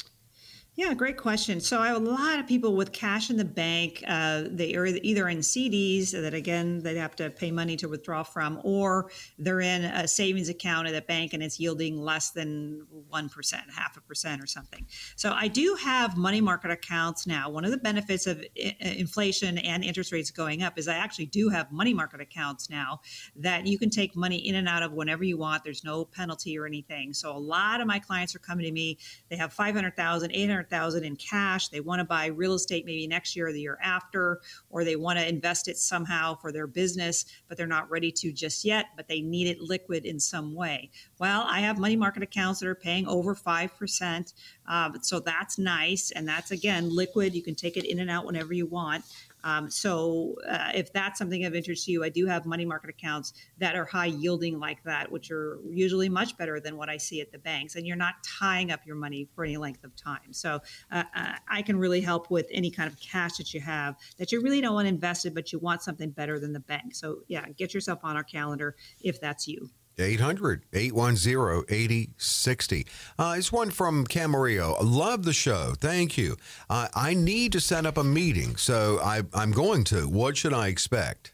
Yeah, great question. So I have a lot of people with cash in the bank. Uh, they are either in CDs that again they'd have to pay money to withdraw from, or they're in a savings account at a bank and it's yielding less than one percent, half a percent, or something. So I do have money market accounts now. One of the benefits of I- inflation and interest rates going up is I actually do have money market accounts now that you can take money in and out of whenever you want. There's no penalty or anything. So a lot of my clients are coming to me. They have 500,000, 800 thousand in cash. They want to buy real estate maybe next year or the year after, or they want to invest it somehow for their business, but they're not ready to just yet, but they need it liquid in some way. Well, I have money market accounts that are paying over 5%. Uh, so that's nice. And that's, again, liquid. You can take it in and out whenever you want. Um, so uh, if that's something of interest to you, I do have money market accounts that are high yielding like that, which are usually much better than what I see at the banks. And you're not tying up your money for any length of time. So uh, uh I can really help with any kind of cash that you have that you really don't want invested, but you want something better than the bank. So yeah, get yourself on our calendar if that's you. 800 810 8060. Uh, it's one from Camarillo. Love the show. Thank you. Uh, I need to set up a meeting, so I, I'm going to. What should I expect?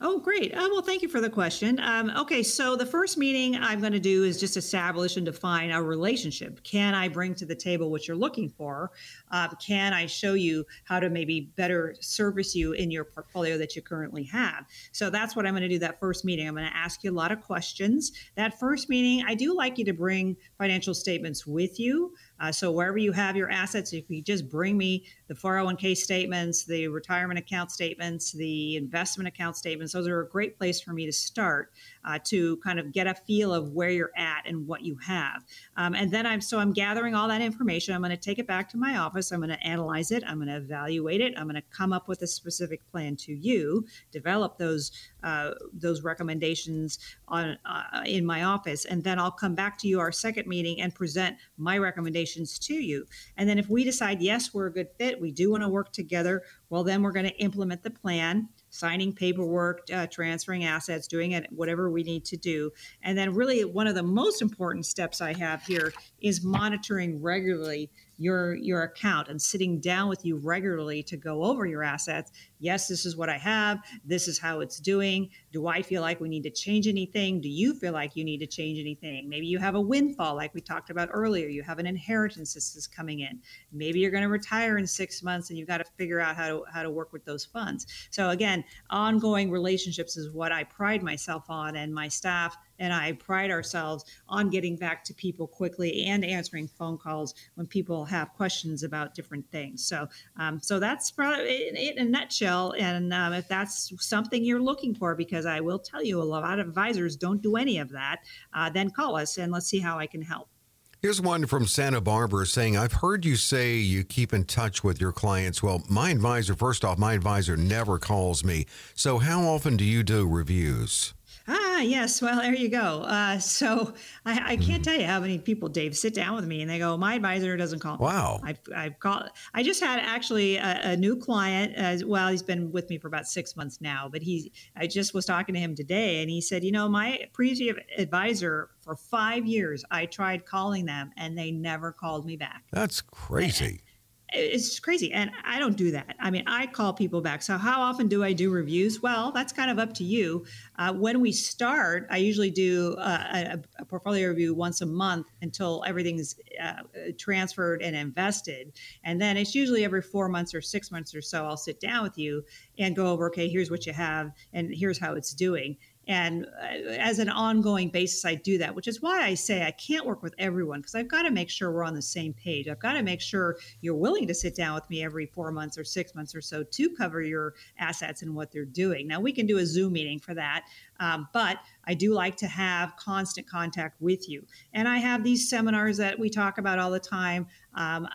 Oh, great. Uh, well, thank you for the question. Um, okay, so the first meeting I'm going to do is just establish and define a relationship. Can I bring to the table what you're looking for? Uh, can I show you how to maybe better service you in your portfolio that you currently have? So that's what I'm going to do that first meeting. I'm going to ask you a lot of questions. That first meeting, I do like you to bring financial statements with you. Uh, so wherever you have your assets, if you just bring me the 401k statements, the retirement account statements, the investment account statements, those are a great place for me to start uh, to kind of get a feel of where you're at and what you have. Um, and then I'm so I'm gathering all that information. I'm going to take it back to my office. I'm going to analyze it. I'm going to evaluate it. I'm going to come up with a specific plan to you, develop those uh, those recommendations on uh, in my office, and then I'll come back to you our second meeting and present my recommendations to you. And then if we decide yes, we're a good fit, we do want to work together, well, then we're going to implement the plan signing paperwork, uh, transferring assets, doing it, whatever we need to do. And then, really, one of the most important steps I have here is monitoring regularly your your account and sitting down with you regularly to go over your assets. Yes this is what i have. This is how it's doing. Do i feel like we need to change anything? Do you feel like you need to change anything? Maybe you have a windfall like we talked about earlier. You have an inheritance that's coming in. Maybe you're going to retire in six months and you've got to figure out how to how to work with those funds. So again ongoing relationships is what i pride myself on and my staff and I pride ourselves on getting back to people quickly and answering phone calls when people have questions about different things. So, um, so that's probably it in a nutshell. And um, if that's something you're looking for, because I will tell you, a lot of advisors don't do any of that, uh, then call us and let's see how I can help. Here's one from Santa Barbara saying, I've heard you say you keep in touch with your clients. Well, my advisor, first off, my advisor never calls me. So, how often do you do reviews? Ah, yes. Well, there you go. Uh, so I, I, can't tell you how many people, Dave, sit down with me and they go, "My advisor doesn't call." Wow. I've, I've called. I just had actually a, a new client. As well, he's been with me for about six months now. But he, I just was talking to him today, and he said, "You know, my previous advisor for five years, I tried calling them, and they never called me back." That's crazy it's crazy and i don't do that. I mean i call people back so how often do i do reviews? Well that's kind of up to you. Uh, when we start i usually do uh, a, a, portfolio review once a month until everything's uh, transferred and invested. And then it's usually every four months or six months or so i'll sit down with you and go over okay here's what you have and here's how it's doing and uh, as an ongoing basis, I do that, which is why I say I can't work with everyone because I've got to make sure we're on the same page. I've got to make sure you're willing to sit down with me every four months or six months or so to cover your assets and what they're doing. Now, we can do a Zoom meeting for that, um, but I do like to have constant contact with you. And I have these seminars that we talk about all the time um,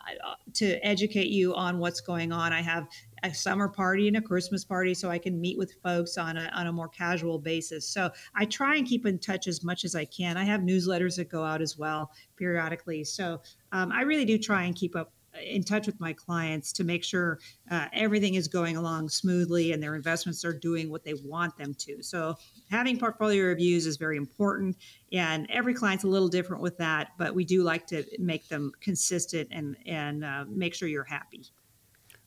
to educate you on what's going on. I have a summer party and a Christmas party so I can meet with folks on a, on a more casual basis. So I try and keep in touch as much as I can. I have newsletters that go out as well periodically. So um, I really do try and keep up in touch with my clients to make sure uh, everything is going along smoothly and their investments are doing what they want them to. So having portfolio reviews is very important, and every client's a little different with that, but we do like to make them consistent and and uh, make sure you're happy.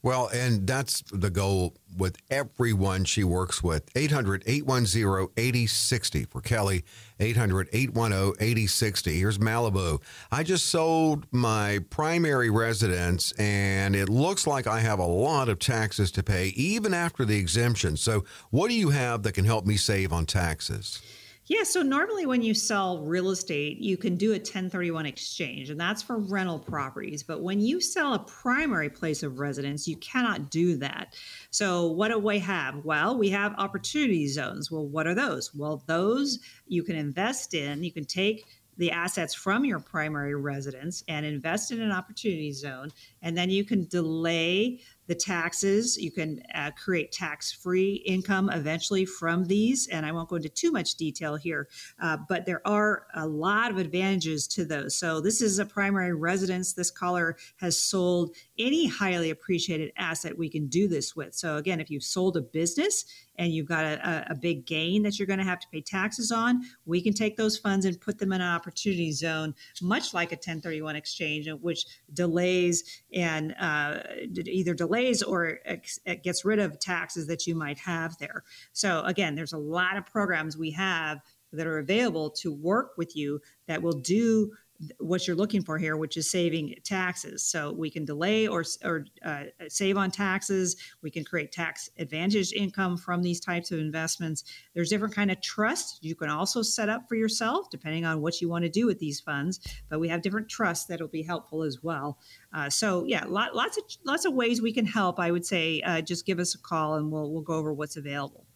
Well, and that's the goal with everyone she works with. 800 810 8060 for Kelley. 800 810 8060. Here's Malibu. I just sold my primary residence and it looks like I have a lot of taxes to pay even after the exemption. So, what do you have that can help me save on taxes? Yeah, so normally when you sell real estate, you can do a 1031 exchange, and that's for rental properties. But when you sell a primary place of residence, you cannot do that. So, what do we have? Well, we have opportunity zones. Well, what are those? Well, those you can invest in, you can take the assets from your primary residence and invest in an opportunity zone. And then you can delay the taxes. You can uh, create tax free income eventually from these. And I won't go into too much detail here, uh, but there are a lot of advantages to those. So, this is a primary residence. This caller has sold any highly appreciated asset we can do this with. So, again, if you've sold a business and you've got a, a big gain that you're going to have to pay taxes on, we can take those funds and put them in an opportunity zone, much like a 1031 exchange, which delays and uh, either delays or ex- gets rid of taxes that you might have there. So, again, there's a lot of programs we have that are available to work with you that will do what you're looking for here, which is saving taxes. So we can delay or, or uh, save on taxes. We can create tax advantage income from these types of investments. There's different kind of trusts you can also set up for yourself, depending on what you want to do with these funds. But we have different trusts that'll be helpful as well. Uh, so yeah, lot, lots of lots of ways we can help. I would say uh, just give us a call and we'll we'll go over what's available.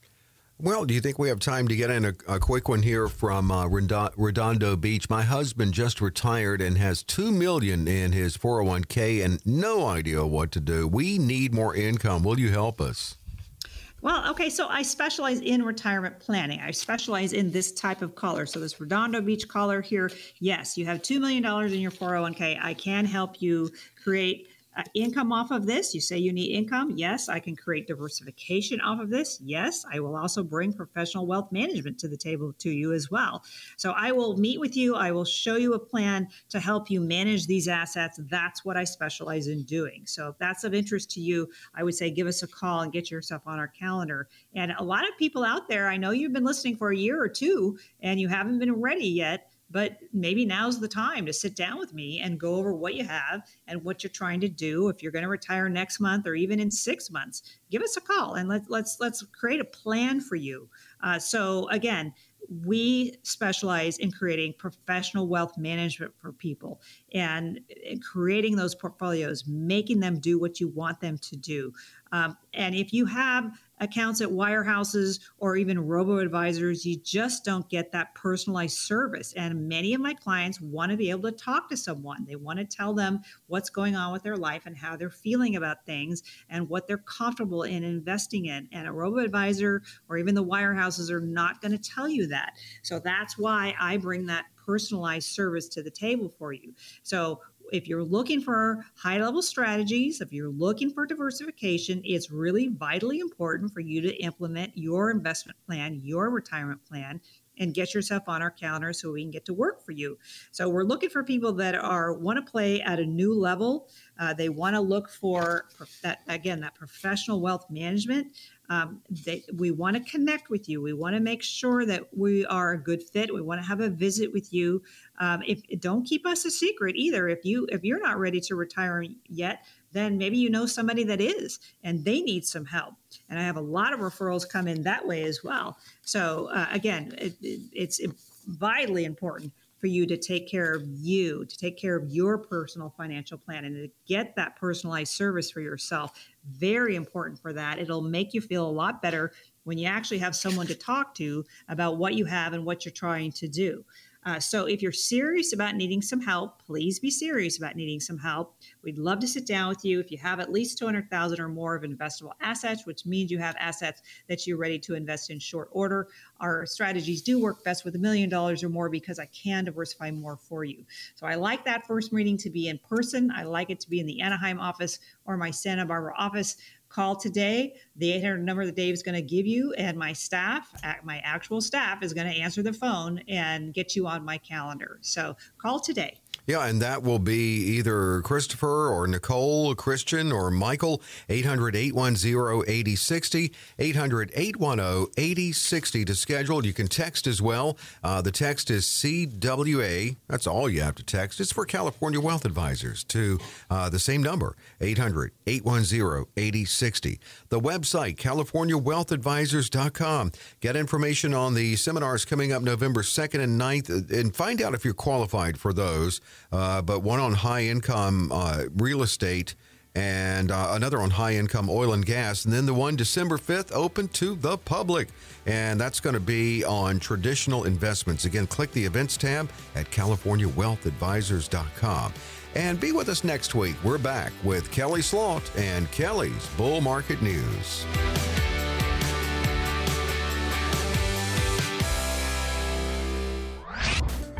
Well, do you think we have time to get in a, a quick one here from uh, Redondo Beach? My husband just retired and has two million in his 401k and no idea what to do. We need more income. Will you help us? Well, okay, so I specialize in retirement planning. I specialize in this type of collar. So this Redondo Beach collar here, yes, you have $2 million in your 401k. I can help you create income off of this. You say you need income. Yes, I can create diversification off of this. Yes, I will also bring professional wealth management to the table to you as well. So I will meet with you. I will show you a plan to help you manage these assets. That's what I specialize in doing. So if that's of interest to you, I would say give us a call and get yourself on our calendar. And a lot of people out there, I know you've been listening for a year or two and you haven't been ready yet but maybe now's the time to sit down with me and go over what you have and what you're trying to do. If you're going to retire next month or even in six months give us a call and let, let's let's create a plan for you. Uh, so again we specialize in creating professional wealth management for people and creating those portfolios making them do what you want them to do um, and if you have accounts at wirehouses or even robo advisors, you just don't get that personalized service. And many of my clients want to be able to talk to someone. They want to tell them what's going on with their life and how they're feeling about things and what they're comfortable in investing in. And a robo advisor or even the wirehouses are not going to tell you that. So that's why I bring that personalized service to the table for you. So if you're looking for high level strategies, if you're looking for diversification, it's really vitally important for you to implement your investment plan, your retirement plan, and get yourself on our calendar so we can get to work for you. So we're looking for people that are want to play at a new level. Uh, they want to look for that again that professional wealth management. Um, we want to connect with you. We want to make sure that we are a good fit. We want to have a visit with you. Um, if don't keep us a secret either. If you if you're not ready to retire yet, then maybe you know somebody that is, and they need some help. And I have a lot of referrals come in that way as well. So uh, again, it, it, it's vitally important for you to take care of you, to take care of your personal financial plan, and to get that personalized service for yourself. Very important for that. It'll make you feel a lot better when you actually have someone to talk to about what you have and what you're trying to do. Uh, so if you're serious about needing some help, please be serious about needing some help. We'd love to sit down with you if you have at least 200,000 or more of investable assets, which means you have assets that you're ready to invest in short order. Our strategies do work best with a million dollars or more because I can diversify more for you. So I like that first meeting to be in person. I like it to be in the Anaheim office or my Santa Barbara office call today. The 800 number that Dave is going to give you, and my staff, my actual staff, is going to answer the phone and get you on my calendar. So call today. Yeah, and that will be either Christopher or Nicole, Christian or Michael, 800 810 8060, 800 810 8060 to schedule. You can text as well. Uh, the text is CWA. That's all you have to text. It's for California Wealth Advisors to uh, the same number, 800 810 8060. The website, CaliforniaWealthAdvisors.com. Get information on the seminars coming up November 2nd and 9th and find out if you're qualified for those uh, but one on high income uh, real estate and uh, another on high income oil and gas. And then the one December 5th open to the public. And that's going to be on traditional investments. Again, click the events tab at CaliforniaWealthAdvisors.com. And be with us next week. We're back with Kelley Slaught and Kelley's Bull Market News.